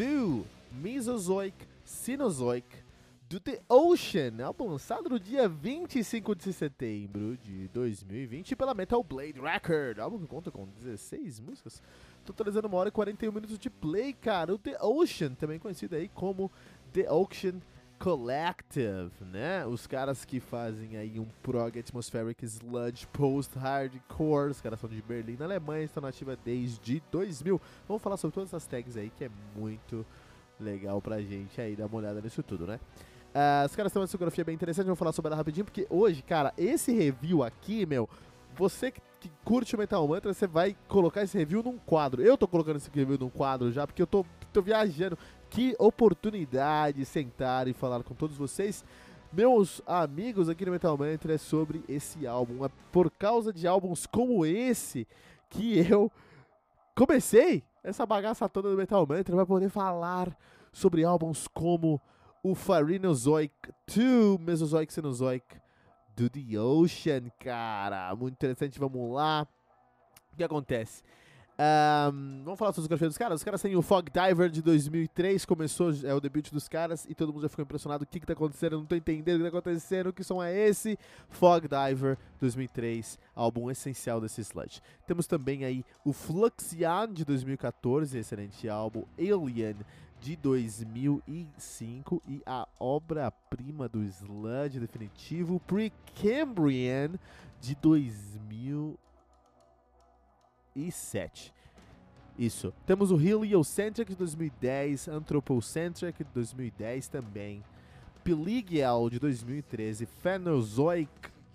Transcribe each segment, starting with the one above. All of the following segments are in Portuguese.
2, Mesozoic, Cenozoic, do The Ocean, álbum lançado no dia 25 de setembro de 2020 pela Metal Blade Record, álbum que conta com 16 músicas, totalizando uma hora e 41 minutos de play, cara. O The Ocean, também conhecido aí como The Ocean Collective, né? Os caras que fazem aí um prog atmospheric sludge post-hardcore. Os caras são de Berlim, na Alemanha, estão nativa desde 2000. Vamos falar sobre todas essas tags aí que é muito legal pra gente aí dar uma olhada nisso tudo, né? Uh, os caras têm uma discografia bem interessante, vou falar sobre ela rapidinho, porque hoje, cara, esse review aqui, meu, você que, que curte o Metal Mantra, você vai colocar esse review num quadro. Eu tô colocando esse review num quadro já, porque eu tô, tô viajando. Que oportunidade sentar e falar com todos vocês. Meus amigos aqui no Metal Mantra é sobre esse álbum. É por causa de álbuns como esse que eu comecei essa bagaça toda do Metal Mantra para poder falar sobre álbuns como o Farinozoic 2, Mesozoic Cenozoic do The Ocean, cara. Muito interessante, vamos lá. O que acontece? Um, vamos falar sobre os discografia dos caras. Os caras têm o Fog Diver de 2003, começou é o debut dos caras e todo mundo já ficou impressionado. O que, que tá acontecendo? Eu não tô entendendo o que tá acontecendo. Que som é esse? Fog Diver 2003, álbum essencial desse sludge. Temos também aí o Fluxian de 2014, excelente álbum. Alien de 2005 e a obra-prima do sludge definitivo Precambrian de 2000 2007. Isso. Temos o Heliocentric de 2010, Anthropocentric de 2010 também, Peligial de 2013, Phenozoic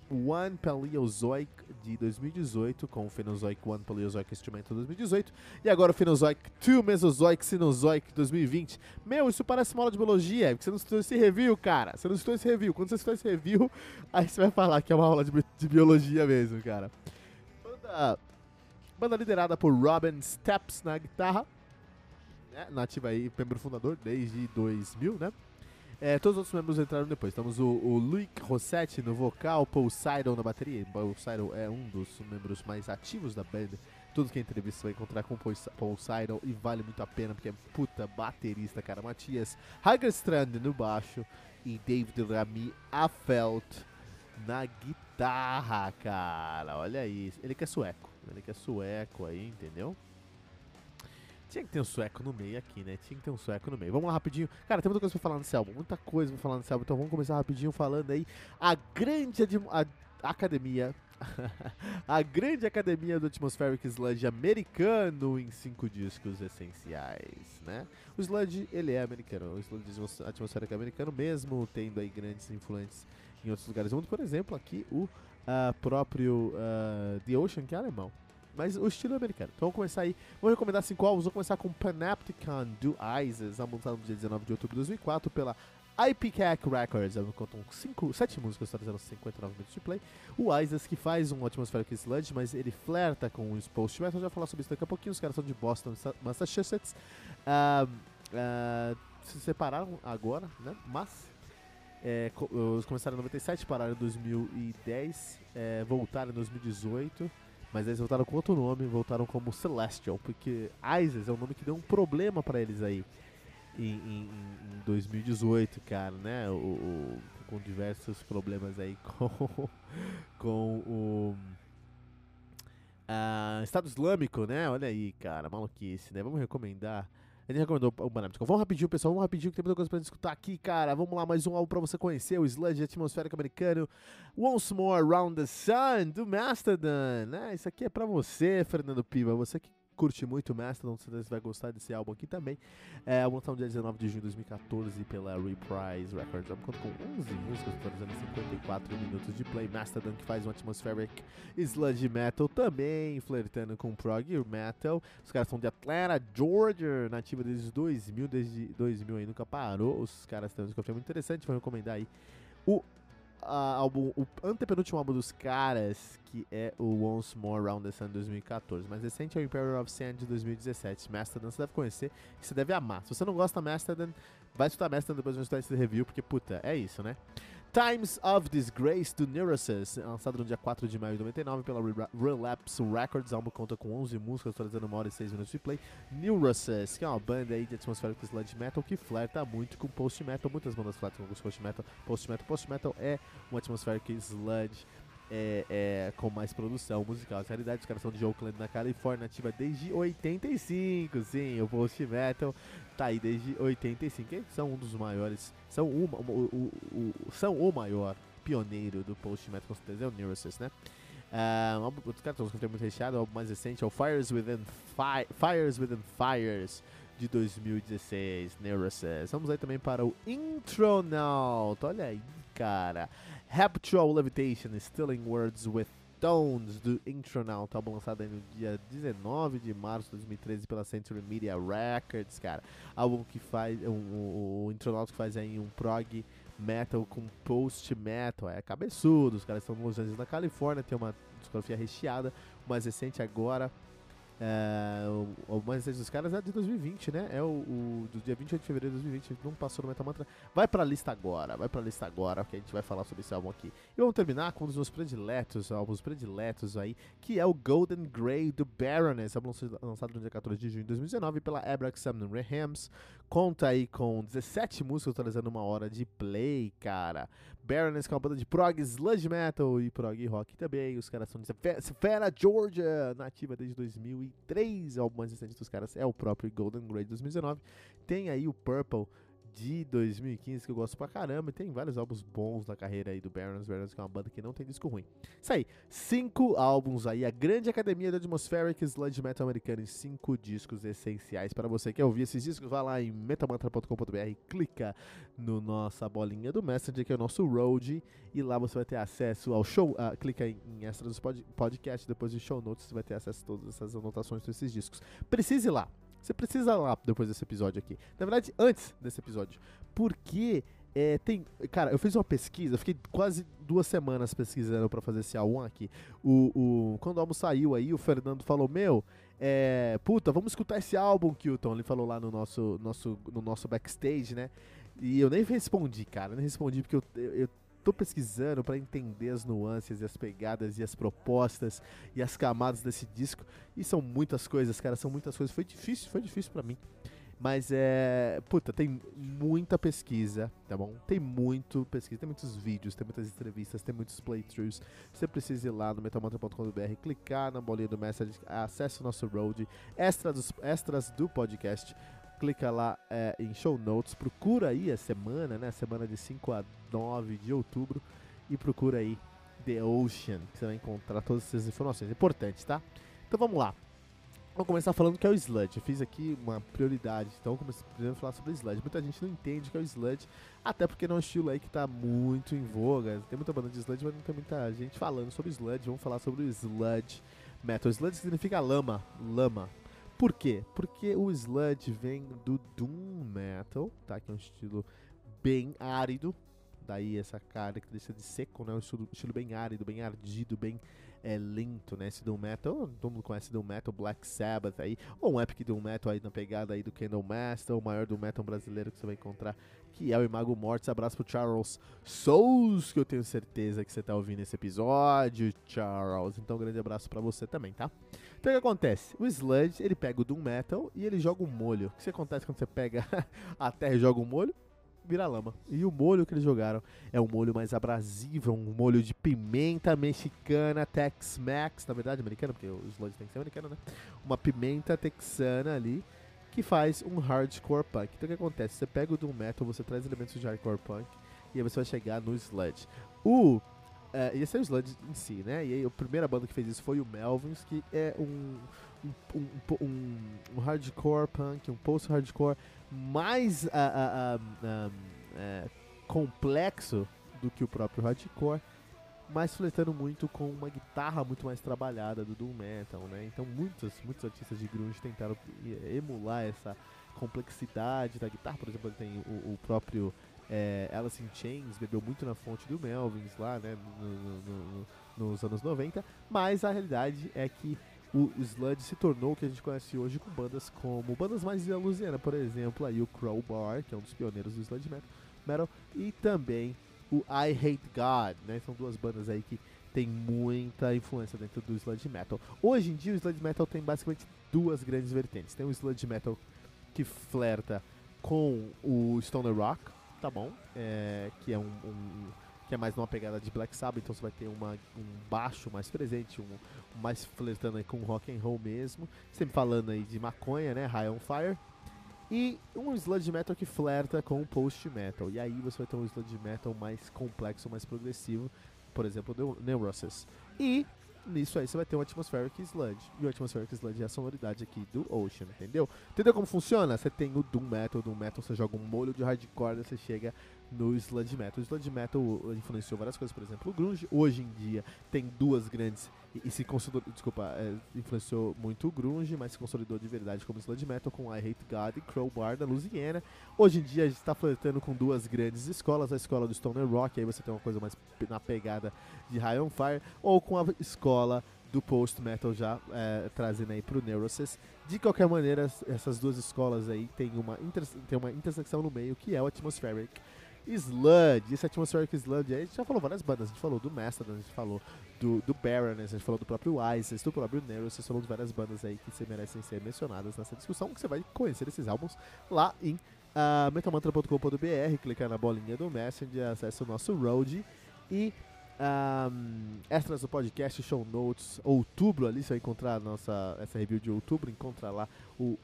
One Paleozoic de 2018, com o Phenozoic One Paleozoic Instrumento de 2018, e agora o Phenozoic 2 Mesozoic Cenozoic 2020. Meu, isso parece uma aula de biologia, porque você não estudou esse review, cara. Você não estudou esse review. Quando você estudou esse review, aí você vai falar que é uma aula de, bi de biologia mesmo, cara. Banda Banda liderada por Robin Steps na guitarra, né, nativa aí, membro fundador desde 2000, né? É, todos os outros membros entraram depois. Temos o, o Luiz Rossetti no vocal, Paul Sidon na bateria. Paul Sidon é um dos membros mais ativos da banda. Tudo que é entrevista vai encontrar com Paul Sidon e vale muito a pena porque é puta baterista, cara. Matias Hagerstrand no baixo e David Rami Afelt na guitarra, cara. Olha isso. Ele que é sueco. Ele que é sueco aí, entendeu? Tinha que ter um sueco no meio aqui, né? Tinha que ter um sueco no meio. Vamos lá rapidinho. Cara, tem muita coisa pra falar nesse álbum. Muita coisa pra falar nesse álbum. Então vamos começar rapidinho falando aí. A grande a, academia. a grande academia do Atmospheric Sludge americano em cinco discos essenciais, né? O Sludge, ele é americano. O Sludge atmosférico americano mesmo, tendo aí grandes influentes em outros lugares do mundo. Por exemplo, aqui o uh, próprio uh, The Ocean, que é alemão. Mas o estilo é americano. Então vamos começar aí. Vou recomendar cinco álbuns. Vou começar com Panopticon do Isis, lançado no dia 19 de outubro de 2004 pela IPCAC Records. Ela contam cinco, sete músicas, totalizando 59 minutos de play. O Isis, que faz um atmospheric sludge, mas ele flerta com o post metal. Já falar sobre isso daqui a pouquinho. Os caras são de Boston, Massachusetts. Uh, uh, se separaram agora, né? Mas é, começaram em 97, pararam em 2010, é, voltaram em 2018, mas eles voltaram com outro nome, voltaram como Celestial, porque Isis é um nome que deu um problema para eles aí em, em, em, 2018, cara, né? O, o, com diversos problemas aí com, com o uh, Estado Islâmico, né? Olha aí, cara, maluquice, né? Vamos recomendar gente recomendou o Banana Vamos rapidinho, pessoal. Vamos rapidinho que tem muita coisa pra escutar aqui, cara. Vamos lá, mais um álbum pra você conhecer. O Sludge Atmosférico Americano. Once More Around the Sun, do Mastodon. Né? Isso aqui é pra você, Fernando Piva. Você que curte muito Mastodon, você vai gostar desse álbum aqui também. É, o álbum tá dia 19 de junho de 2014 pela Reprise Records. Conta com 11 músicas, totalizando 54 minutos de play. Mastodon que faz um atmospheric sludge metal também, flertando com prog metal. Os caras são de Atlanta, Georgia, nativa desde 2000, desde 2000 aí nunca parou. Os caras têm um disco muito interessante, vou recomendar aí o álbum, o antepenúltimo álbum dos caras, que é o Once More Round the Sun 2014. Mais recente é o Imperial of Sand de 2017. Mastodon você deve conhecer e você deve amar. Se você não gosta Mastodon, vai escutar Mastodon depois vai escutar esse review, porque puta, é isso, né? Times of Disgrace do Neurosis, lançado no dia 4 de maio de 99 pela Relapse Records. O álbum conta com 11 músicas, atualizando uma hora e 6 minutos de play. Neurosis, que é uma banda aí de atmosférico sludge metal que flerta muito com post metal. Muitas bandas flertam com post metal. Post metal, post metal é um atmosférico sludge é, é, com mais produção musical. Na realidade, os caras são de Oakland, na Califórnia, ativa desde 85. Sim, o post metal tá aí desde 85. Eles são um dos maiores, são, uma, o, o, o, são o maior pioneiro do post metal, com certeza é o Neurosys, né? Um, os caras estão muito recheado, o mais recente é o Fires Within, Fi Fires Within Fires de 2016, Neurosys. Vamos aí também para o Intronaut, olha aí, cara. Habitual Levitation, Stealing Words with Stones, do Intronaut, álbum lançado no dia 19 de março de 2013 pela Century Media Records, cara. Álbum que faz, um, o, o Intronaut que faz aí um prog metal com post metal, é cabeçudo, os caras estão nos Los Angeles, na Califórnia, tem uma discografia recheada, o mais recente agora é, o, o mais recente dos caras é de 2020, né? É o, o, do dia 28 de fevereiro de 2020, não passou no Metal Mantra. Vai pra lista agora, vai pra lista agora, que a gente vai falar sobre esse álbum aqui. E vamos terminar com um dos meus prediletos, álbuns prediletos aí, que é o Golden Grey do Baroness, álbum lançado no dia 14 de junho de 2019 pela Abraxam Rehams. Conta aí com 17 músicas, atualizando uma hora de play, cara. Baroness, que é uma banda de prog, sludge metal e prog rock também. Os caras são de Savannah, Georgia, nativa desde 2003. O álbum mais recente dos caras é o próprio Golden Grade 2019. Tem aí o Purple de 2015 que eu gosto pra caramba. E tem vários álbuns bons na carreira aí do Barons. Barons que é uma banda que não tem disco ruim. Isso aí, cinco álbuns aí. A grande academia da Atmospheric Sludge Metal americana em cinco discos essenciais. Para você que quer ouvir esses discos, vá lá em metamantra.com.br, clica no nossa bolinha do Messenger, que é o nosso road, e lá você vai ter acesso ao show. Uh, clica em, em extras dos pod, podcast, depois de show notes, você vai ter acesso a todas essas anotações desses discos. Precise ir lá. Você precisa lá depois desse episódio aqui. Na verdade, antes desse episódio. Porque é, tem. Cara, eu fiz uma pesquisa, fiquei quase duas semanas pesquisando para fazer esse A1 aqui. O, o, quando o álbum saiu aí, o Fernando falou: Meu, é, puta, vamos escutar esse álbum, Kilton. Ele falou lá no nosso, nosso, no nosso backstage, né? E eu nem respondi, cara. Nem respondi porque eu, eu, eu tô pesquisando para entender as nuances e as pegadas e as propostas e as camadas desse disco. E são muitas coisas, cara, são muitas coisas. Foi difícil, foi difícil para mim. Mas é. Puta, tem muita pesquisa, tá bom? Tem muito pesquisa, tem muitos vídeos, tem muitas entrevistas, tem muitos playthroughs. Você precisa ir lá no metalmantra.com.br, clicar na bolinha do message, acesse o nosso road, extras, extras do podcast clica lá é, em show notes, procura aí a semana, né? Semana de 5 a 9 de outubro e procura aí The Ocean, que você vai encontrar todas essas informações importantes, tá? Então vamos lá. Vamos começar falando que é o Sludge. Eu fiz aqui uma prioridade, então vamos primeiro falar sobre Sludge. Muita gente não entende o que é o Sludge, até porque não é um estilo aí que tá muito em voga. Tem muita banda de Sludge, mas não tem muita gente falando sobre Sludge. Vamos falar sobre o Sludge Metal. Sludge significa lama, lama, por quê? Porque o sludge vem do doom metal, tá? Que é um estilo bem árido, daí essa característica de seco, né? Um estilo, estilo bem árido, bem ardido, bem é, lento, né? Esse Doom Metal, todo mundo conhece Doom Metal, Black Sabbath aí, ou um Epic Doom Metal aí na pegada aí do Candlemaster, o maior Doom Metal brasileiro que você vai encontrar, que é o Imago Mortis. Abraço pro Charles Souls, que eu tenho certeza que você tá ouvindo esse episódio, Charles. Então, um grande abraço para você também, tá? Então, o que acontece? O Sludge, ele pega o Doom Metal e ele joga um molho. O que acontece quando você pega a terra e joga um molho? vira lama. E o molho que eles jogaram é um molho mais abrasivo, um molho de pimenta mexicana, Tex-Mex, na verdade americana, porque o sludge tem que ser americano, né? Uma pimenta texana ali que faz um hardcore punk. Então o que acontece? Você pega o doom metal, você traz elementos de hardcore punk e aí você vai chegar no sludge. O Uh, esse é o Sludge em si, né? E aí, a primeira banda que fez isso foi o Melvins, que é um, um, um um, hardcore punk, um post-hardcore mais uh, uh, complexo do que o próprio hardcore, mas flertando muito com uma guitarra muito mais trabalhada do doom metal, né? Então muitos, muitos artistas de grunge tentaram emular essa complexidade da guitarra, por exemplo, tem o, o próprio é, Alice in Chains bebeu muito na fonte do Melvins lá, né, no, no, no, nos anos 90, mas a realidade é que o sludge se tornou o que a gente conhece hoje com bandas como bandas mais da Louisiana, por exemplo, aí o Crowbar, que é um dos pioneiros do sludge metal, metal e também o I Hate God, né? São duas bandas aí que tem muita influência dentro do sludge metal. Hoje em dia o sludge metal tem basicamente duas grandes vertentes. Tem o sludge metal que flerta com o stoner rock, tá bom? É, que é um, um, que é mais numa pegada de Black Sabbath, então você vai ter uma, um baixo mais presente, um, um mais flertando aí com rock and roll mesmo, sempre falando aí de maconha, né? High on Fire. E um sludge metal que flerta com o post metal. E aí você vai ter um sludge metal mais complexo, mais progressivo, por exemplo, o Neurosis. E nisso aí você vai ter um Atmospheric Sludge. E o Atmospheric Sludge é a sonoridade aqui do Ocean, entendeu? Entendeu como funciona? Você tem o Doom Metal, Doom Metal você joga um molho de hardcore, você chega no sludge metal. O sludge metal influenciou várias coisas, por exemplo, o grunge. Hoje em dia tem duas grandes e, se consolidou, desculpa, é, influenciou muito o grunge, mas se consolidou de verdade como sludge metal com I Hate God e Crowbar da Louisiana. Hoje em dia a gente está flertando com duas grandes escolas, a escola do Stoner Rock, aí você tem uma coisa mais na pegada de High on Fire, ou com a escola do post metal já é, trazendo aí pro Neurosis. De qualquer maneira, essas duas escolas aí tem uma, tem uma intersecção no meio que é o Atmospheric Sludge, esse Atmospheric Sludge, a gente já falou várias bandas, a gente falou do Mastodon, a gente falou do, do Baroness, a gente falou do próprio Isis, do próprio Nero, vocês falou de várias bandas aí que se merecem ser mencionadas nessa discussão, que você vai conhecer esses álbuns lá em uh, metamantra.com.br, clicar na bolinha do Messenger, acesse o nosso road e um, extras do podcast, show notes, outubro ali, você vai encontrar nossa, essa review de outubro, encontra lá o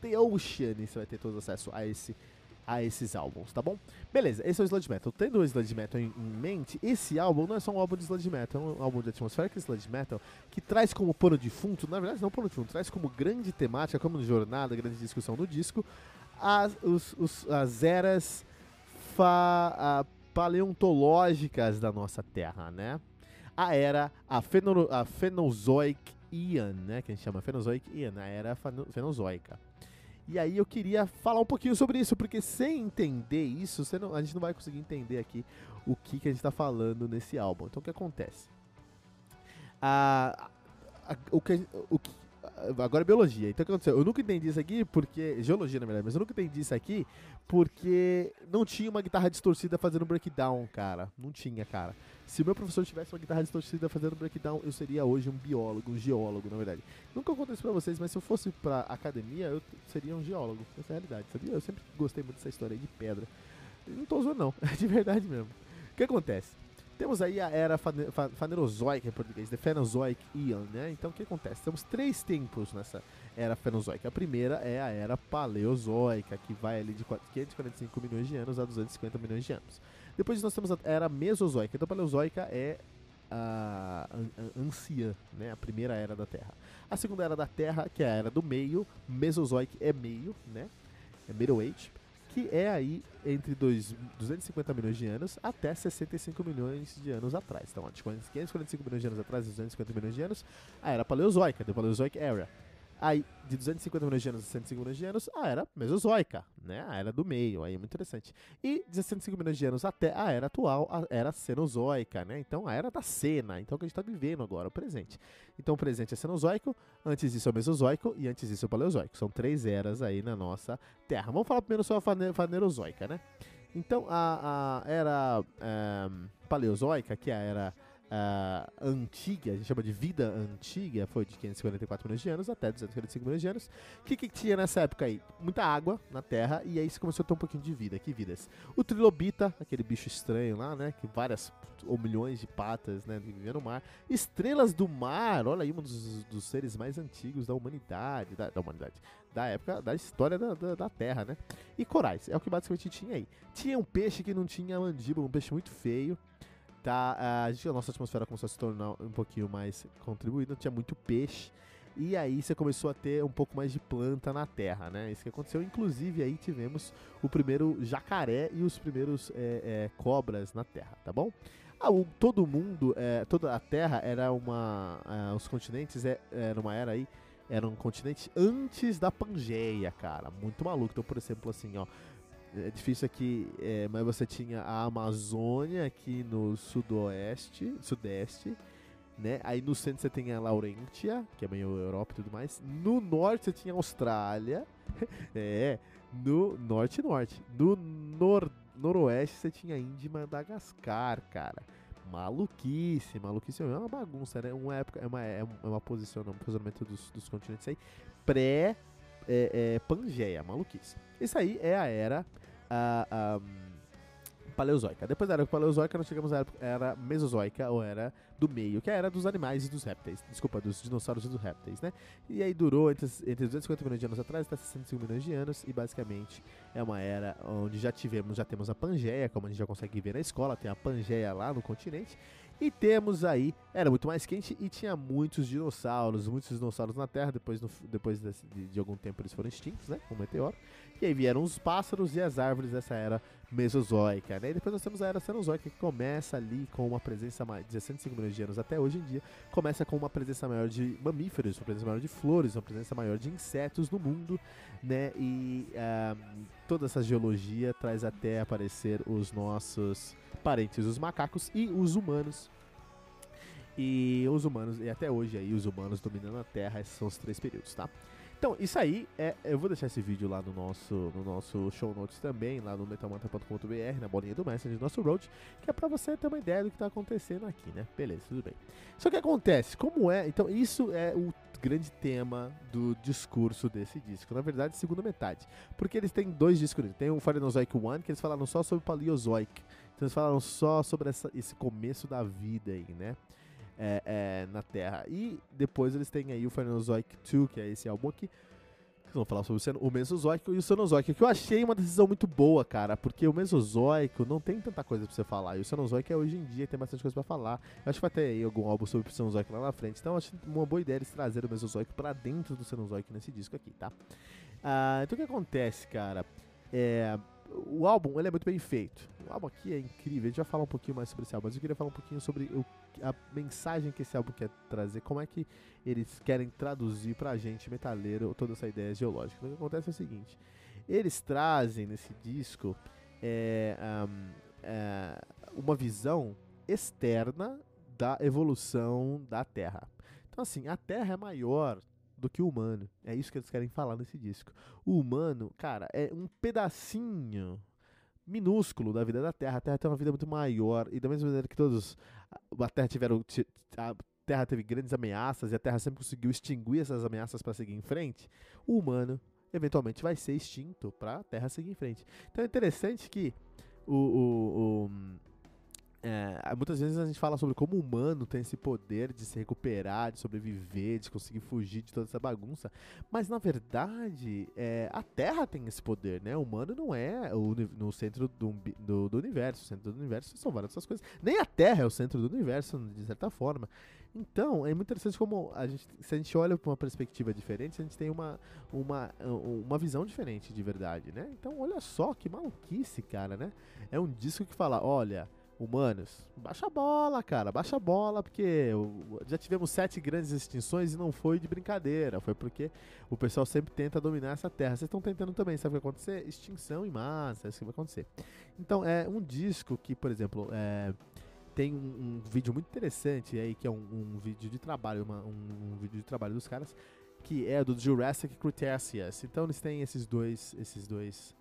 The Ocean e você vai ter todo acesso a esse a esses álbuns, tá bom? Beleza, esse é o Sludge Metal. Tendo o Sludge Metal em, em, mente, esse álbum não é só um álbum de Sludge Metal, é um álbum de atmosférica Sludge Metal que traz como pano de fundo, na verdade não pano de fundo, traz como grande temática, como jornada, grande discussão do disco, as, os, os, as eras fa, a, paleontológicas da nossa Terra, né? A era, a, feno, a Fenozoic Ian, né? Que a gente chama Fenozoic Ian, a era fenozoica. E aí eu queria falar um pouquinho sobre isso, porque sem entender isso, não, a gente não vai conseguir entender aqui o que, que a gente está falando nesse álbum. Então o que acontece? Ah, o que, o que, agora é biologia. Então o que aconteceu? Eu nunca entendi isso aqui porque. Geologia, na verdade, mas eu nunca entendi isso aqui porque não tinha uma guitarra distorcida fazendo breakdown, cara. Não tinha, cara. Se o meu professor tivesse uma guitarra distorcida fazendo breakdown, eu seria hoje um biólogo, um geólogo, na verdade. Nunca aconteceu pra vocês, mas se eu fosse pra academia, eu seria um geólogo. Essa é a realidade, sabia? Eu sempre gostei muito dessa história aí de pedra. Não tô zoando, não. É de verdade mesmo. O que acontece? Temos aí a era Fanerozoica em português, The Phenozoic Eon, né? Então o que acontece? Temos três tempos nessa era Fenozoica. A primeira é a era Paleozoica, que vai ali de 545 milhões de anos a 250 milhões de anos. Depois nós temos a era Mesozoica. Então a Paleozoica é a, anciã, né? A primeira era da Terra. A segunda era da Terra, que é a era do meio, Mesozoic é meio, né? É Middle Age que é aí entre dois, 250 milhões de anos até 65 milhões de anos atrás. Então, de 545 milhões de anos atrás, 250 milhões de anos, a era paleozoica, the Paleozoic Era. Aí, de 250 milhões de anos a 105 milhões de anos, a era mesozoica, né? A era do meio, aí é muito interessante. E de 105 milhões de anos até a era atual, a era cenozoica, né? Então, a era da cena, então que a gente está vivendo agora, o presente. Então, o presente é cenozoico, antes disso é o mesozoico e antes disso é o paleozoico. São três eras aí na nossa Terra. Vamos falar primeiro sobre a fanerozoica, né? Então, a, a era é, paleozoica, que é a era uh, antiga, a gente chama de vida antiga, foi de 544 milhões de anos até 245 milhões de anos. O que, que tinha nessa época aí? Muita água na Terra e aí se começou a ter um pouquinho de vida. Que vidas? O trilobita, aquele bicho estranho lá, né? Que várias ou milhões de patas, né? Vivia no mar. Estrelas do mar, olha aí, um dos, dos seres mais antigos da humanidade, da, da humanidade, da época, da história da, da, da, Terra, né? E corais, é o que basicamente tinha aí. Tinha um peixe que não tinha mandíbula, um peixe muito feio tá? A, a nossa atmosfera começou a se tornar um pouquinho mais contribuída, tinha muito peixe. e aí você começou a ter um pouco mais de planta na terra, né? Isso que aconteceu. Inclusive aí tivemos o primeiro jacaré e os primeiros é, é, cobras na terra, tá bom? Ah, o, todo mundo, é, toda a Terra era uma, é, os continentes é, era uma era aí, era um continente antes da Pangeia, cara, muito maluco. Então, por exemplo, assim, ó, é difícil aqui, é, mas você tinha a Amazônia aqui no sudoeste, sudeste, né? Aí no centro você tem a Laurentia, que é meio Europa e tudo mais. No norte você tinha a Austrália, é, no norte norte. No nor noroeste você tinha a Índia e Madagascar, cara. Maluquice, maluquice é uma bagunça, né? Uma época, é uma, é uma posição, um posicionamento dos, dos continentes aí pré é, é, Pangeia, maluquice. Isso aí é a era a, Paleozoica. Depois da era Paleozoica, nós chegamos à era Mesozoica, ou era do meio, que é a era dos animais e dos répteis. Desculpa, dos dinossauros e dos répteis, né? E aí durou entre, entre 250 milhões de anos atrás até 65 milhões de anos, e basicamente é uma era onde já tivemos, já temos a Pangeia, como a gente já consegue ver na escola, tem a Pangeia lá no continente, e temos aí, era muito mais quente e tinha muitos dinossauros, muitos dinossauros na Terra. Depois, no, depois de, de, algum tempo eles foram extintos, né? Com um meteoro. E aí vieram os pássaros e as árvores dessa era mesozoica, né? E depois nós temos a era cenozoica que começa ali com uma presença mais de 65 milhões de anos até hoje em dia. Começa com uma presença maior de mamíferos, uma presença maior de flores, uma presença maior de insetos no mundo, né? E uh, toda essa geologia traz até aparecer os nossos parentes, os macacos e os humanos. E os humanos, e até hoje aí, os humanos dominando a Terra, esses são os três períodos, tá? Então, isso aí, é, eu vou deixar esse vídeo lá no nosso, no nosso show notes também, lá no metalmanta.com.br, na bolinha do Messenger nosso Road, que é pra você ter uma ideia do que tá acontecendo aqui, né? Beleza, tudo bem. Só que acontece, como é, então isso é o grande tema do discurso desse disco, na verdade, segunda metade, porque eles têm dois discos, tem o Pharenozoic One, que eles falaram só sobre Paleozoic, eles falaram só sobre essa, esse começo da vida aí, né? É, é, na Terra. E depois eles têm aí o Phanerozoic 2, que é esse álbum aqui. Eles vão falar sobre o Mesozoico e o Cenozoico, que eu achei uma decisão muito boa, cara, porque o Mesozoico não tem tanta coisa pra você falar, e o Cenozoico é hoje em dia, tem bastante coisa pra falar. Eu acho que vai ter aí algum álbum sobre o Cenozoico lá na frente, então eu acho uma boa ideia eles trazerem o Mesozoico pra dentro do Cenozoico nesse disco aqui, tá? Ah, então o que acontece, cara? É, o álbum ele é muito bem feito. O álbum aqui é incrível. A gente vai falar um pouquinho mais sobre esse álbum, mas eu queria falar um pouquinho sobre o, a mensagem que esse álbum quer trazer, como é que eles querem traduzir pra gente, metaleiro, toda essa ideia geológica. O que acontece é o seguinte: eles trazem nesse disco é, um, é, uma visão externa da evolução da Terra. Então, assim, a Terra é maior do que o humano. É isso que eles querem falar nesse disco. O humano, cara, é um pedacinho minúsculo da vida da Terra. A Terra tem uma vida muito maior e da mesma maneira que todos a Terra tiveram a Terra teve grandes ameaças e a Terra sempre conseguiu extinguir essas ameaças para seguir em frente. O humano eventualmente vai ser extinto para a Terra seguir em frente. Então é interessante que o, o, o é, muitas vezes a gente fala sobre como o humano tem esse poder de se recuperar, de sobreviver, de conseguir fugir de toda essa bagunça. Mas na verdade, é, a Terra tem esse poder, né? O humano não é o, no centro do, do, do, universo. O centro do universo são várias outras coisas. Nem a Terra é o centro do universo, de certa forma. Então, é muito interessante como a gente, se a gente olha para uma perspectiva diferente, a gente tem uma, uma, uma visão diferente de verdade, né? Então, olha só que maluquice, cara, né? É um disco que fala, olha humanos, baixa a bola, cara, baixa a bola, porque já tivemos sete grandes extinções e não foi de brincadeira, foi porque o pessoal sempre tenta dominar essa terra. Vocês estão tentando também, sabe o que vai acontecer? Extinção em massa, é isso que vai acontecer. Então, é um disco que, por exemplo, é, tem um, um, vídeo muito interessante aí, que é um, um vídeo de trabalho, uma, um, um, vídeo de trabalho dos caras, que é do Jurassic Cretaceous. Então, eles têm esses dois, esses dois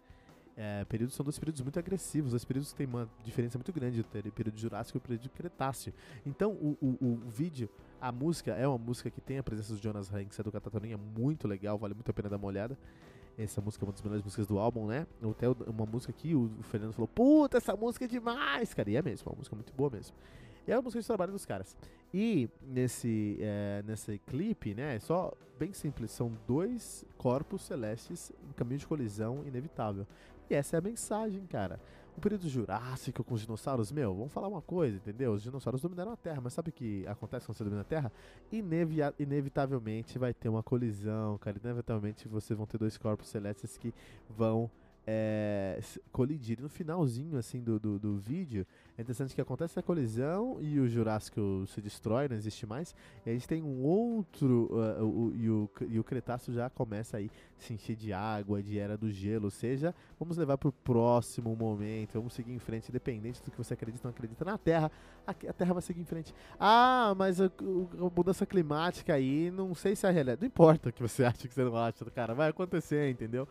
é, períodos são dois períodos muito agressivos, dois períodos que têm uma diferença muito grande entre o período Jurássico e o período Cretáceo. Então, o, o, o, vídeo, a música é uma música que tem a presença do Jonas Hanks e do Catatoninha, muito legal, vale muito a pena dar uma olhada. Essa música é uma das melhores músicas do álbum, né? Até uma música que o Fernando falou: Puta, essa música é demais, cara. E é mesmo, é uma música muito boa mesmo. E é uma música de trabalho dos caras. E nesse, é, nesse clipe, né, é só bem simples, são dois corpos celestes em caminho de colisão inevitável. Essa é a mensagem, cara. o período jurássico com os dinossauros, meu, vamos falar uma coisa, entendeu? Os dinossauros dominaram a Terra, mas sabe o que acontece quando você domina a Terra? Inevia inevitavelmente vai ter uma colisão, cara. Inevitavelmente vocês vão ter dois corpos celestes que vão é, colidir. No finalzinho assim do, do, do, vídeo, é interessante que acontece a colisão e o Jurássico se destrói, não existe mais. E a gente tem um outro, uh, o, e, o, e o Cretáceo já começa aí se encher de água, de era do gelo. Ou seja, vamos levar para o próximo momento, vamos seguir em frente, independente do que você acredita ou não acredita na Terra, a, a Terra vai seguir em frente. Ah, mas a, a, mudança climática aí, não sei se é realidade. Não importa o que você acha, que você não acha, cara, vai acontecer, entendeu?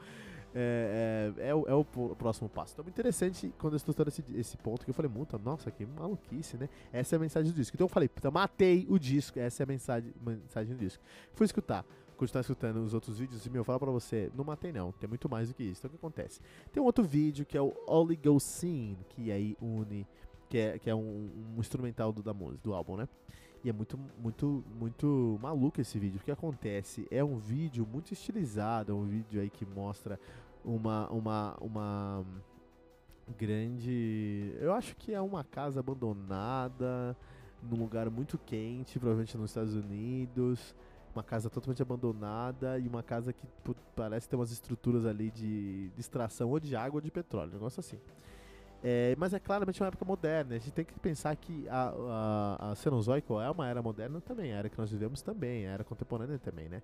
É, é, é, o, é, o, próximo passo. Então, interessante quando eu estou esse, esse ponto que eu falei, multa, nossa, que maluquice, né? Essa é a mensagem do disco. Então eu falei, puta, matei o disco, essa é a mensagem, mensagem do disco. Fui escutar, continuar escutando os outros vídeos e, meu, fala pra você, não matei não, tem muito mais do que isso. Então o que acontece? Tem um outro vídeo que é o Oligocene, que aí une, que é, que é um, um instrumental do, da música, do álbum, né? E é muito, muito, muito maluco esse vídeo. O que acontece? É um vídeo muito estilizado, é um vídeo aí que mostra uma, uma, uma grande. Eu acho que é uma casa abandonada, num lugar muito quente, provavelmente nos Estados Unidos. Uma casa totalmente abandonada e uma casa que parece ter umas estruturas ali de, de extração ou de água ou de petróleo, um negócio assim. É, mas é claramente uma época moderna. A gente tem que pensar que a, a, a Cenozoico é uma era moderna também, a era que nós vivemos também, a era contemporânea também, né?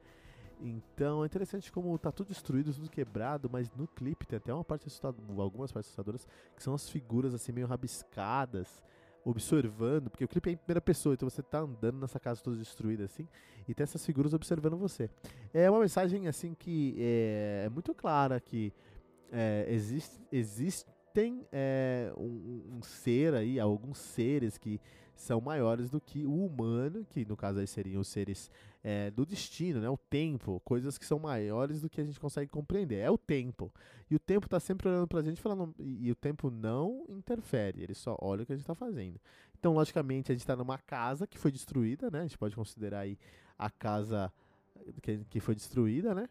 Então é interessante como tá tudo destruído, tudo quebrado, mas no clipe tem até uma parte algumas partes assustadoras, que são as figuras assim meio rabiscadas, observando, porque o clipe é em primeira pessoa, então você tá andando nessa casa toda destruída assim, e tem essas figuras observando você. É uma mensagem assim que é, é muito clara que é, existe, existe tem é, um, um, ser aí, alguns seres que são maiores do que o humano, que no caso aí seriam os seres é, do destino, né? O tempo, coisas que são maiores do que a gente consegue compreender. É o tempo. E o tempo está sempre olhando para a gente falando. E, e, o tempo não interfere, ele só olha o que a gente está fazendo. Então, logicamente, a gente está numa casa que foi destruída, né? A gente pode considerar aí a casa que, que foi destruída, né?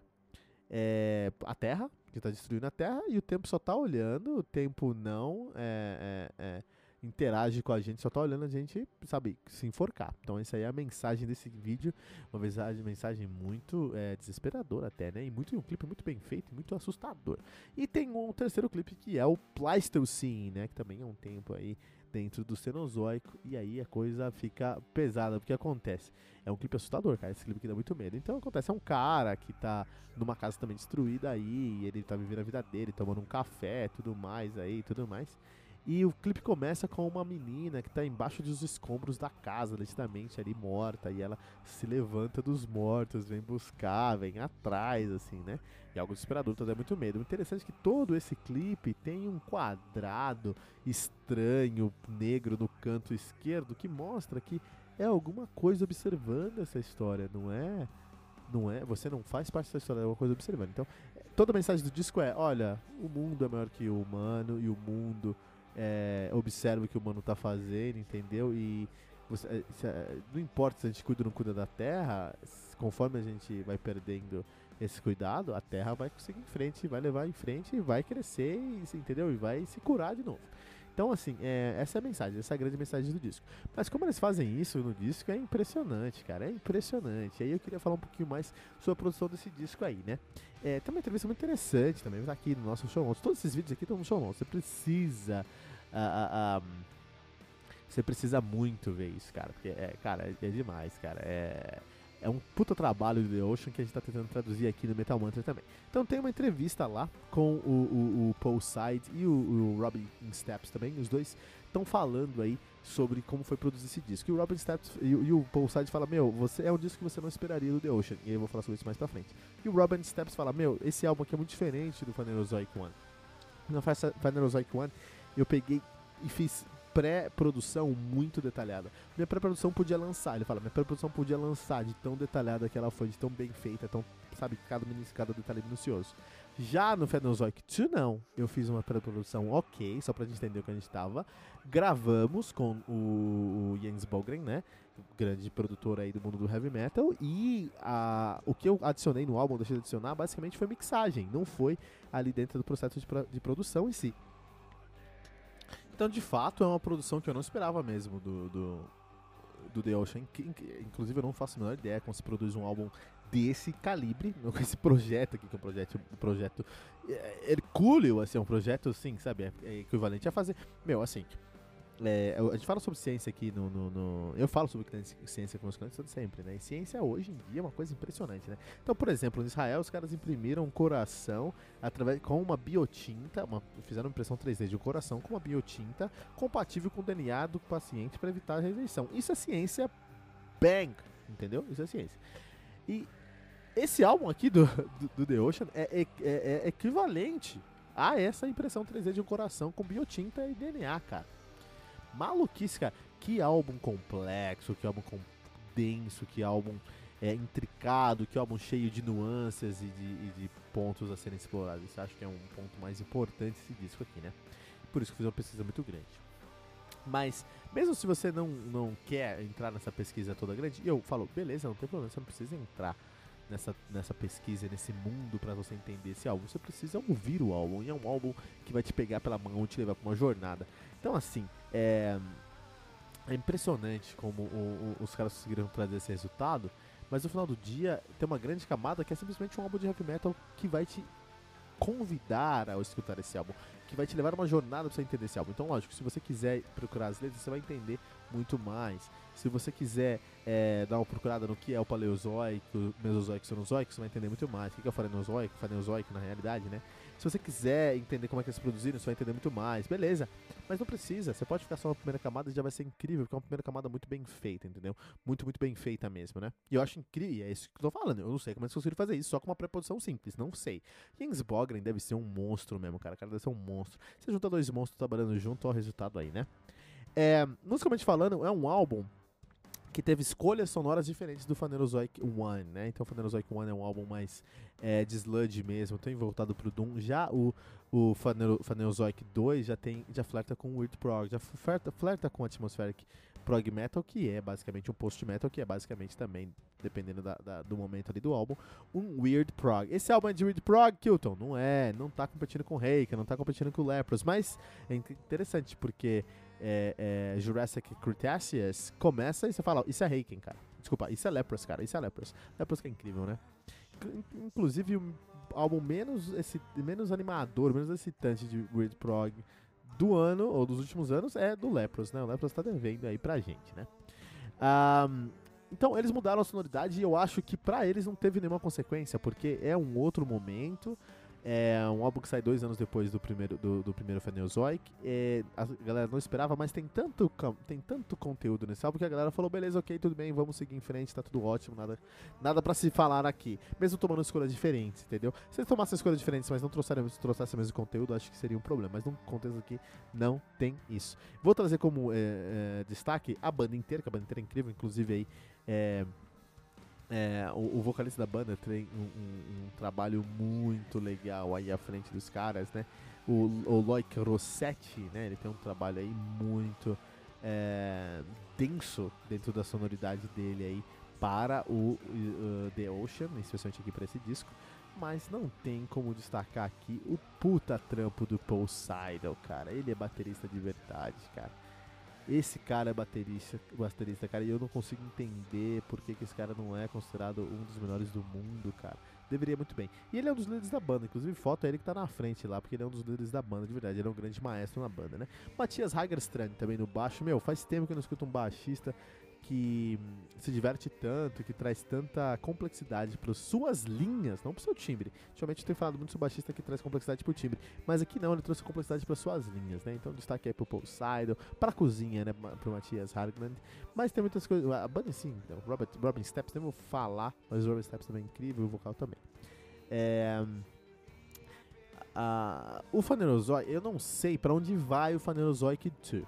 É, a Terra, que está destruindo a Terra, e o tempo só está olhando, o tempo não é, é, é, interage com a gente, só está olhando a gente, sabe, se enforcar. Então essa aí é a mensagem desse vídeo, uma mensagem, muito é, desesperadora até, né? E muito, um clipe muito bem feito, muito assustador. E tem um terceiro clipe que é o Pleistocene, né? Que também é um tempo aí dentro do Cenozoico e aí a coisa fica pesada, porque acontece. É um clipe assustador, cara, esse clipe que dá muito medo. Então acontece, é um cara que tá numa casa também destruída aí, ele tá vivendo a vida dele, tomando um café, tudo mais aí, tudo mais. E o clipe começa com uma menina que está embaixo dos escombros da casa, legitimamente ali morta, e ela se levanta dos mortos, vem buscar, vem atrás, assim, né? E algo desesperador, então dá muito medo. O interessante é que todo esse clipe tem um quadrado estranho, negro no canto esquerdo, que mostra que é alguma coisa observando essa história, não é? Não é? Você não faz parte dessa história, é uma coisa observando. Então, toda a mensagem do disco é: olha, o mundo é maior que o humano e o mundo é, observa o que o humano está fazendo, entendeu? E você, é, se, é, não importa se a gente cuida ou não cuida da terra, conforme a gente vai perdendo esse cuidado, a terra vai conseguir em frente, vai levar em frente e vai crescer, entendeu? E vai se curar de novo. Então, assim, é, essa é a mensagem, essa é a grande mensagem do disco. Mas como eles fazem isso no disco é impressionante, cara, é impressionante. Aí eu queria falar um pouquinho mais sobre a produção desse disco aí, né? É, tem uma entrevista muito interessante também, tá aqui no nosso show notes. Todos esses vídeos aqui estão no show notes. Você precisa você precisa muito ver isso, cara. Porque, é, cara, é, é demais, cara. É, é um puta trabalho do The Ocean que a gente tá tentando traduzir aqui no Metal Mantra também. Então tem uma entrevista lá com o, o, o Paul Side e o, o Robin Steps também. Os dois estão falando aí sobre como foi produzir esse disco. E o Robin Steps e, e, o Paul Side fala: Meu, você é um disco que você não esperaria do The Ocean. E eu vou falar sobre isso mais pra frente. E o Robin Steps fala: Meu, esse álbum aqui é muito diferente do Phanerozoic One. No Phanerozoic One eu peguei e fiz pré-produção muito detalhada. Minha pré-produção podia lançar, ele fala, minha pré-produção podia lançar de tão detalhada que ela foi, de tão bem feita, tão, sabe, cada, cada detalhe minucioso. Já no Fenozoic 2, não. Eu fiz uma pré-produção ok, só pra gente entender o que a gente tava. Gravamos com o, o Jens Bogren, né? Grande produtor aí do mundo do heavy metal. E a, o que eu adicionei no álbum, deixei de adicionar, basicamente foi mixagem. Não foi ali dentro do processo de, de produção em si. Então, de fato, é uma produção que eu não esperava mesmo do, do, do The Ocean. Inclusive, eu não faço a menor ideia como se produz um álbum desse calibre, com esse projeto aqui, que é um projeto, um projeto é, hercúleo, assim, um projeto, assim, sabe, é, é equivalente a fazer, meu, assim, é, a gente fala sobre ciência aqui no, no, no, Eu falo sobre ciência com meus clientes sempre, né? E ciência hoje em dia é uma coisa impressionante, né? Então, por exemplo, em Israel, os caras imprimiram um coração através, com uma biotinta, uma, fizeram impressão 3D de um coração com uma biotinta compatível com o DNA do paciente para evitar a rejeição. Isso é ciência bang, entendeu? Isso é ciência. E esse álbum aqui do, do, do The Ocean é, é, é, é equivalente a essa impressão 3D de um coração com biotinta e DNA, cara. Maluquice, cara. Que álbum complexo, que álbum denso, que álbum é, intricado, que álbum cheio de nuances e de, e de pontos a serem explorados. Isso acho que é um ponto mais importante desse disco aqui, né? Por isso que fiz uma pesquisa muito grande. Mas, mesmo se você não, não quer entrar nessa pesquisa toda grande, eu falo, beleza, não tem problema, você não precisa entrar nessa, nessa pesquisa, nesse mundo para você entender esse álbum. Você precisa ouvir o álbum, e é um álbum que vai te pegar pela mão e te levar para uma jornada. Então, assim, é, é impressionante como o, o, os caras conseguiram trazer esse resultado, mas no final do dia tem uma grande camada que é simplesmente um álbum de heavy metal que vai te convidar a escutar esse álbum, que vai te levar uma jornada para você entender esse álbum. Então, lógico, se você quiser procurar as letras, você vai entender muito mais. Se você quiser é, dar uma procurada no que é o Paleozoico, Mesozoico e Cenozoico, você vai entender muito mais. O que é o Farenozoico, Faneozoico na realidade, né? Se você quiser entender como é que eles produziram, você vai entender muito mais. Beleza. Mas não precisa. Você pode ficar só na primeira camada e já vai ser incrível, porque é uma primeira camada muito bem feita, entendeu? Muito, muito bem feita mesmo, né? E eu acho incrível, é isso que eu tô falando. Eu não sei como eles conseguiram fazer isso só com uma pré-produção simples. Não sei. Jens Bogren deve ser um monstro mesmo, cara. O cara deve ser um monstro. Você junta dois monstros trabalhando junto, olha o resultado aí, né? É, musicalmente falando, é um álbum que teve escolhas sonoras diferentes do Phanerozoic One, né? Então o Phanerozoic One é um álbum mais é, de sludge mesmo, tem voltado pro Doom. Já o, o Phanerozoic 2 já tem já flerta com Weird Prog, já flerta, flerta com Atmospheric Prog Metal, que é basicamente um post metal, que é basicamente também, dependendo da, da, do momento ali do álbum, um Weird Prog. Esse álbum é de Weird Prog, Kilton? Não é, não tá competindo com Reika, não tá competindo com Lepros, mas é interessante porque é, é, Jurassic Cretaceous começa e você fala, isso é Heiken, cara. Desculpa, isso é Lepros, cara. Isso é Lepros. Lepros que é incrível, né? Inclusive, o álbum menos, esse, menos animador, menos excitante de Weird Prog do ano, ou dos últimos anos, é do Lepros, né? O Lepros tá devendo aí pra gente, né? Um, então, eles mudaram a sonoridade e eu acho que pra eles não teve nenhuma consequência, porque é um outro momento, é um álbum que sai dois anos depois do primeiro, do, do primeiro Phaneozoic. É, a galera não esperava, mas tem tanto, tem tanto conteúdo nesse álbum que a galera falou: beleza, ok, tudo bem, vamos seguir em frente, tá tudo ótimo, nada, nada para se falar aqui. Mesmo tomando escolhas diferentes, entendeu? Se eles tomassem escolhas diferentes, mas não trouxerem, trouxessem o mesmo conteúdo, acho que seria um problema. Mas no contexto aqui, não tem isso. Vou trazer como é, é, destaque a banda inteira, que a banda inteira é incrível, inclusive aí. É, é, o, o, vocalista da banda tem um, um, um, trabalho muito legal aí à frente dos caras, né? O, o Loic Rossetti, né? Ele tem um trabalho aí muito é, denso dentro da sonoridade dele aí para o uh, The Ocean, especialmente aqui para esse disco. Mas não tem como destacar aqui o puta trampo do Paul Seidel, cara. Ele é baterista de verdade, cara esse cara é baterista, baterista, cara, e eu não consigo entender por que, que esse cara não é considerado um dos melhores do mundo, cara. Deveria muito bem. E ele é um dos líderes da banda, inclusive foto é ele que tá na frente lá, porque ele é um dos líderes da banda, de verdade. Ele é um grande maestro na banda, né? Matias Hagerstrand também no baixo. Meu, faz tempo que eu não escuto um baixista que se diverte tanto, que traz tanta complexidade para suas linhas, não para o seu timbre. Ultimamente eu tenho falado muito sobre o baixista que traz complexidade para o timbre, mas aqui não, ele trouxe complexidade para suas linhas, né? Então destaque aí pro Paul Seidel, para a cozinha, né, pro Matias Hargland. Mas tem muitas coisas, a banda sim, então, Robert, Robin Steps, nem vou falar, mas o Robin Steps também é incrível, o vocal também. É, o Phanerozoic, eu não sei para onde vai o Phanerozoic 2.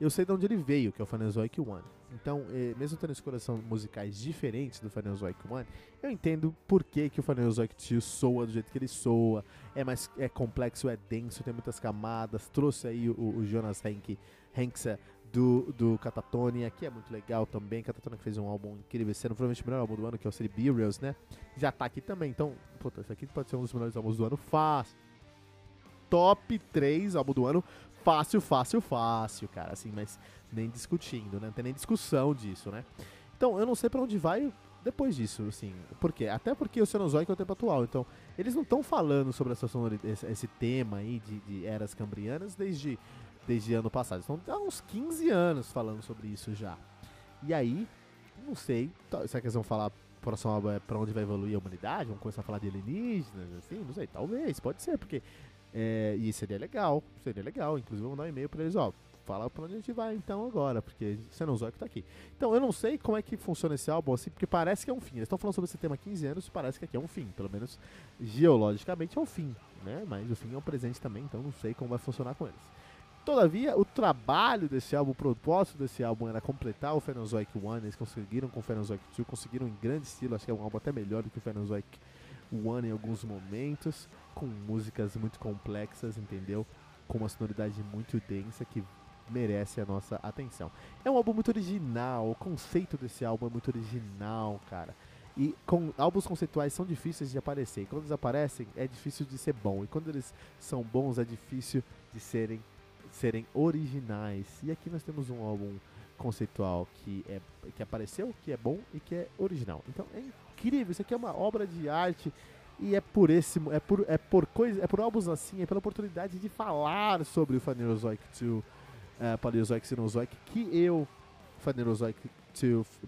Eu sei de onde ele veio, que é o Phanerozoic 1. Então, eh, mesmo tendo escolhas musicais diferentes do Phanerozoic 1, eu entendo por que, que o Phanerozoic 2 soa do jeito que ele soa. É mais é complexo, é denso, tem muitas camadas. Trouxe aí o, o Jonas Henk, Henksa do, do Catatonia, que é muito legal também. Catatonia fez um álbum incrível, sendo provavelmente o melhor álbum do ano, que é o Burials, né? Já tá aqui também. Então, puta, esse aqui pode ser um dos melhores álbuns do ano. Fácil. Top 3 álbum do ano fácil, fácil, fácil, cara, assim, mas nem discutindo, né? Não tem nem discussão disso, né? Então, eu não sei para onde vai depois disso, assim. Por quê? Até porque o Cenozoico é o tempo atual. Então, eles não estão falando sobre essa esse, esse, tema aí de, de, eras cambrianas desde, desde ano passado. Estão há uns 15 anos falando sobre isso já. E aí, não sei. Será que eles vão falar próximo é para onde vai evoluir a humanidade? Vão começar a falar de alienígenas, assim? Não sei. Talvez, pode ser, porque. É, e seria legal, seria legal. Inclusive, vou mandar um e-mail para eles, ó fala pra onde a gente vai então agora, porque você não que tá aqui. Então, eu não sei como é que funciona esse álbum assim, porque parece que é um fim. Eles estão falando sobre esse tema há 15 anos, parece que aqui é um fim, pelo menos geologicamente é um fim, né? Mas o fim é um presente também, então não sei como vai funcionar com eles. Todavia, o trabalho desse álbum, o propósito desse álbum era completar o Phenozoic One, eles conseguiram com o Phenozoic 2, conseguiram em grande estilo, acho que é um álbum até melhor do que o Phenozoic One em alguns momentos, com músicas muito complexas, entendeu? Com uma sonoridade muito densa que merece a nossa atenção. É um álbum muito original, o conceito desse álbum é muito original, cara. E com, álbuns conceituais são difíceis de aparecer. E quando eles aparecem, é difícil de ser bom. E quando eles são bons, é difícil de serem, serem originais. E aqui nós temos um álbum conceitual que, é, que apareceu, que é bom e que é original. Então é incrível. Isso aqui é uma obra de arte. E é por esse é por, é por coisa, é por álbuns assim, é pela oportunidade de falar sobre o Phanerozoic 2 uh, Paleozoic Cenozoic, que eu, Phanerozoic,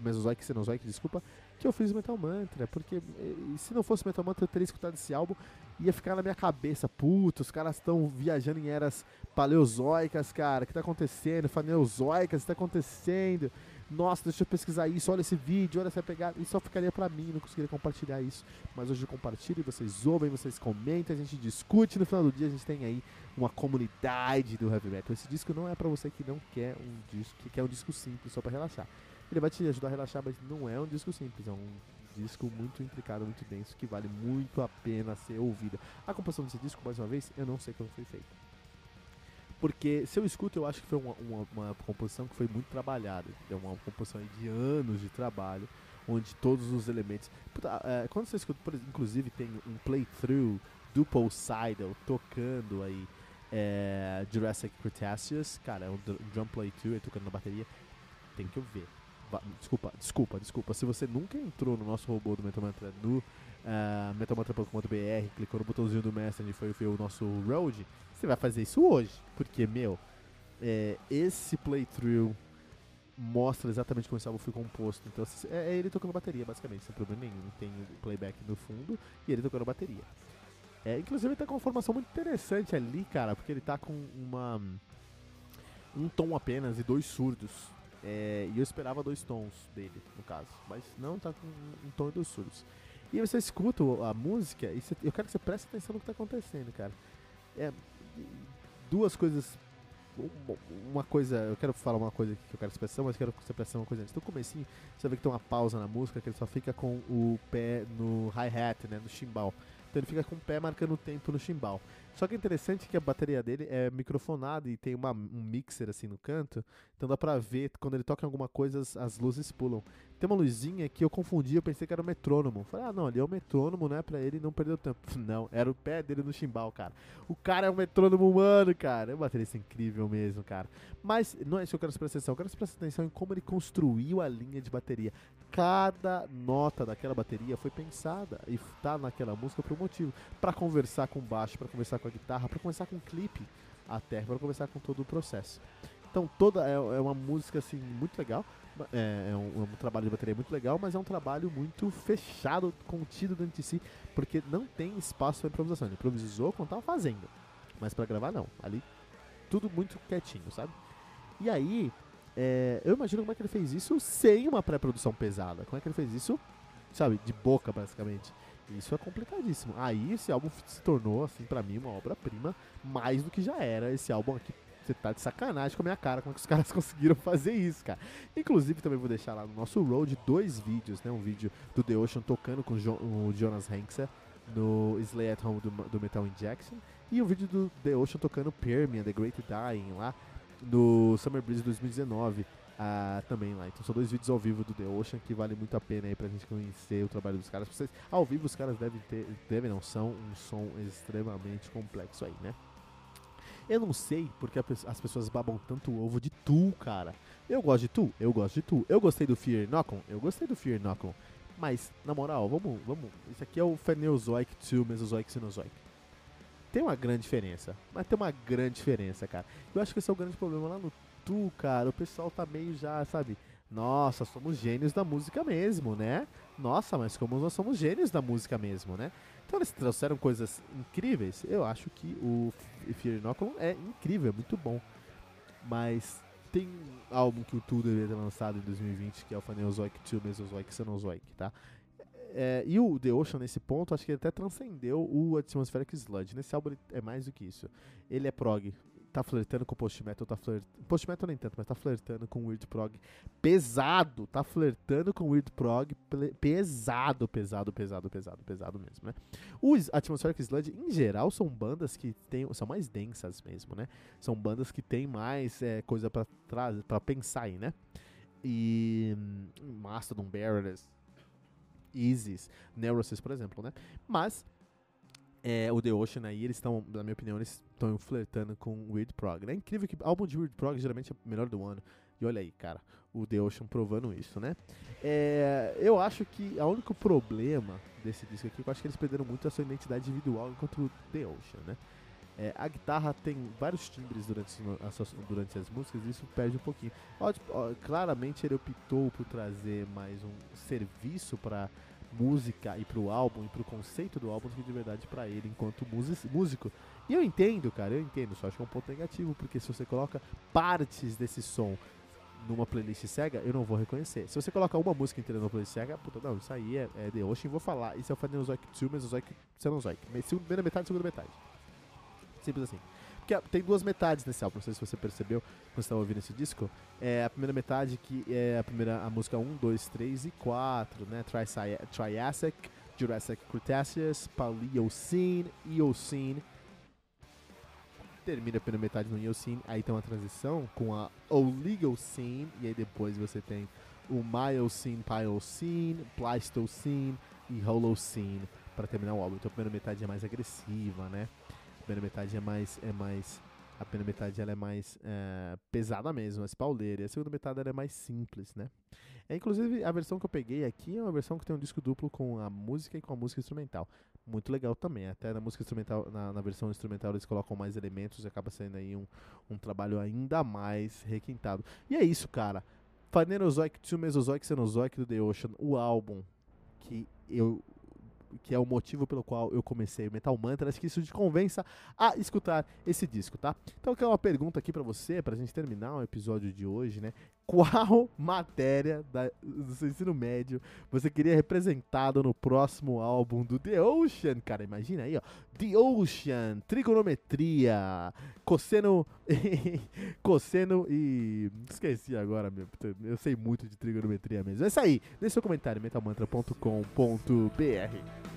Mesozoic Cenozoic, desculpa, que eu fiz Metal Mantra, porque eh, se não fosse Metal Mantra eu teria escutado esse álbum ia ficar na minha cabeça, puta, os caras estão viajando em eras paleozoicas, cara, o que tá acontecendo? Faneozoicas, o que tá acontecendo? nossa, deixa eu pesquisar isso, olha esse vídeo, olha essa pegada. Isso só ficaria pra mim, não conseguiria compartilhar isso. Mas hoje eu compartilho, vocês ouvem, vocês comentam, a gente discute. No final do dia a gente tem aí uma comunidade do heavy metal. Esse disco não é pra você que não quer um disco, que quer um disco simples só pra relaxar. Ele vai te ajudar a relaxar, mas não é um disco simples, é um disco muito intricado, muito denso, que vale muito a pena ser ouvido. A composição desse disco, mais uma vez, eu não sei como foi feita. Porque se eu escuto, eu acho que foi uma, uma, uma composição que foi muito trabalhada. É uma composição de anos de trabalho, onde todos os elementos. Puta, é, quando você escuta, inclusive tem um playthrough do Paul Seidel tocando aí é, Jurassic Cretaceous, cara, é um drum playthrough, ele tocando na bateria. Tem que eu ver. Desculpa, desculpa, desculpa. Se você nunca entrou no nosso robô do Metal no uh, metalmantra.com.br, clicou no botãozinho do Messenger e foi ver o nosso road, você vai fazer isso hoje. Porque, meu, é, esse playthrough mostra exatamente como esse álbum foi composto. Então, é, é ele tocando bateria, basicamente, sem problema nenhum. Tem o playback no fundo e ele tocando bateria. É, inclusive, ele tá com uma formação muito interessante ali, cara, porque ele tá com uma um tom apenas e dois surdos. É, e eu esperava dois tons dele, no caso. Mas não, tá com um tom e dois surdos. E você escuta a música e você, eu quero que você preste atenção no que tá acontecendo, cara. É, duas coisas. Uma coisa, eu quero falar uma coisa que eu quero expressar, mas quero que você preste uma coisa antes. No comecinho, você vê que tem uma pausa na música, que ele só fica com o pé no hi-hat, né, no chimbal. Então ele fica com o pé marcando o tempo no chimbal. Só que é interessante que a bateria dele é microfonada e tem uma, um mixer assim no canto, então dá pra ver quando ele toca em alguma coisa as, as luzes pulam. Tem uma luzinha que eu confundi, eu pensei que era o metrônomo. Falei, ah, não, ali é o metrônomo, né? Pra ele não perder o tempo. Não, era o pé dele no chimbal, cara. O cara é um metrônomo humano, cara. É uma baterista incrível mesmo, cara. Mas não é isso que eu quero prestar atenção. Eu quero prestar atenção em como ele construiu a linha de bateria. Cada nota daquela bateria foi pensada e tá naquela música por um motivo. para conversar com baixo, para conversar com a guitarra, para conversar com o clipe até, para conversar com todo o processo. Então toda é, é uma música assim muito legal. É, é, um, é, um, trabalho de bateria muito legal, mas é um trabalho muito fechado, contido dentro de si, porque não tem espaço para improvisação. Ele improvisou quando tava fazendo, mas para gravar não. Ali tudo muito quietinho, sabe? E aí, é, eu imagino como é que ele fez isso sem uma pré-produção pesada. Como é que ele fez isso, sabe, de boca basicamente. Isso é complicadíssimo. Aí esse álbum se tornou, assim, para mim, uma obra-prima, mais do que já era esse álbum aqui você tá de sacanagem com a minha cara, como é que os caras conseguiram fazer isso, cara. Inclusive, também vou deixar lá no nosso road dois vídeos, né? Um vídeo do The Ocean tocando com o Jonas Henkser no Slay at Home do, do, Metal Injection e o um vídeo do The Ocean tocando Permian, The Great Dying lá no Summer Breeze 2019. Ah, também lá. Então são dois vídeos ao vivo do The Ocean que vale muito a pena aí pra gente conhecer o trabalho dos caras. Vocês, ao vivo os caras devem ter, devem não, são um som extremamente complexo aí, né? Eu não sei porque as pessoas babam tanto o ovo de Tu, cara. Eu gosto de Tu, eu gosto de Tu. Eu gostei do Fear Inoculum, eu gostei do Fear Inoculum. Mas, na moral, vamos, vamos. Isso aqui é o Phaneozoic 2 Mesozoic Cenozoic. Tem uma grande diferença, mas tem uma grande diferença, cara. Eu acho que esse é o grande problema lá no Tu, cara. O pessoal tá meio já, sabe? Nossa, somos gênios da música mesmo, né? Nossa, mas como nós somos gênios da música mesmo, né? Então eles trouxeram coisas incríveis. Eu acho que o Fear Inoculum é incrível, é muito bom. Mas tem álbum que o Tu deveria ter lançado em 2020, que é o Phaneozoic 2 Mesozoic Cenozoic, tá? É, e o The Ocean, nesse ponto, acho que ele até transcendeu o Atmospheric Sludge. Nesse álbum é mais do que isso. Ele é prog, tá flertando com post metal, tá flertando. Post metal nem tanto, mas tá flertando com weird prog pesado, tá flertando com weird prog pesado, pesado, pesado, pesado, pesado mesmo, né? Os Atmospheric Sludge, em geral, são bandas que tem, são mais densas mesmo, né? São bandas que tem mais é, coisa para trás, para pensar aí, né? E hum, Mastodon, Barreless, Isis, Neurosis, por exemplo, né? Mas é, o The Ocean aí, eles estão, na minha opinião, eles estão flertando com Weird Prog. É incrível que álbum de Weird Prog geralmente é o melhor do ano. E olha aí, cara, o The Ocean provando isso, né? É, eu acho que o único problema desse disco aqui, eu acho que eles perderam muito a sua identidade individual enquanto The Ocean, né? É, a guitarra tem vários timbres durante, as, durante as músicas e isso perde um pouquinho. Ó, tipo, ó, claramente ele optou por trazer mais um serviço para música e pro álbum e pro conceito do álbum do que de verdade para ele enquanto músico. E eu entendo, cara, eu entendo, só acho que é um ponto negativo, porque se você coloca partes desse som numa playlist cega, eu não vou reconhecer. Se você coloca uma música inteira numa playlist cega, puta, não, isso aí é, é The Ocean, vou falar. Isso é o Phaneozoic 2, Mesozoic, Cenozoic. Primeira metade, segunda metade. Simples assim. Porque tem duas metades nesse álbum, não sei se você percebeu quando estava ouvindo esse disco. É a primeira metade que é a primeira a música 1, 2, 3 e 4, né? Triassic, Jurassic Cretaceous, Paleocene, Eocene. Termina a primeira metade no Eocene, aí tem uma transição com a Oligocene, e aí depois você tem o Miocene, Pliocene, Pleistocene e Holocene para terminar o álbum. Então a primeira metade é mais agressiva, né? Primeira metade é mais. É mais a primeira metade ela é mais é, pesada mesmo, mais pauleira. E a segunda metade ela é mais simples, né? É, inclusive, a versão que eu peguei aqui é uma versão que tem um disco duplo com a música e com a música instrumental. Muito legal também. Até na música instrumental, na, na versão instrumental, eles colocam mais elementos e acaba sendo aí um, um trabalho ainda mais requintado. E é isso, cara. Phanerozoic, Two Mesozoic, Cenozoic do The Ocean, o álbum que eu que é o motivo pelo qual eu comecei o Metal Mantra. Acho que isso te convença a escutar esse disco, tá? Então, eu quero uma pergunta aqui para você, pra gente terminar o episódio de hoje, né? Qual matéria da, do seu ensino médio você queria representado no próximo álbum do The Ocean? Cara, imagina aí, ó. The Ocean, trigonometria, cosseno. cosseno e. Esqueci agora, meu. Eu sei muito de trigonometria mesmo. É isso aí. Deixe seu comentário, metalmantra.com.br.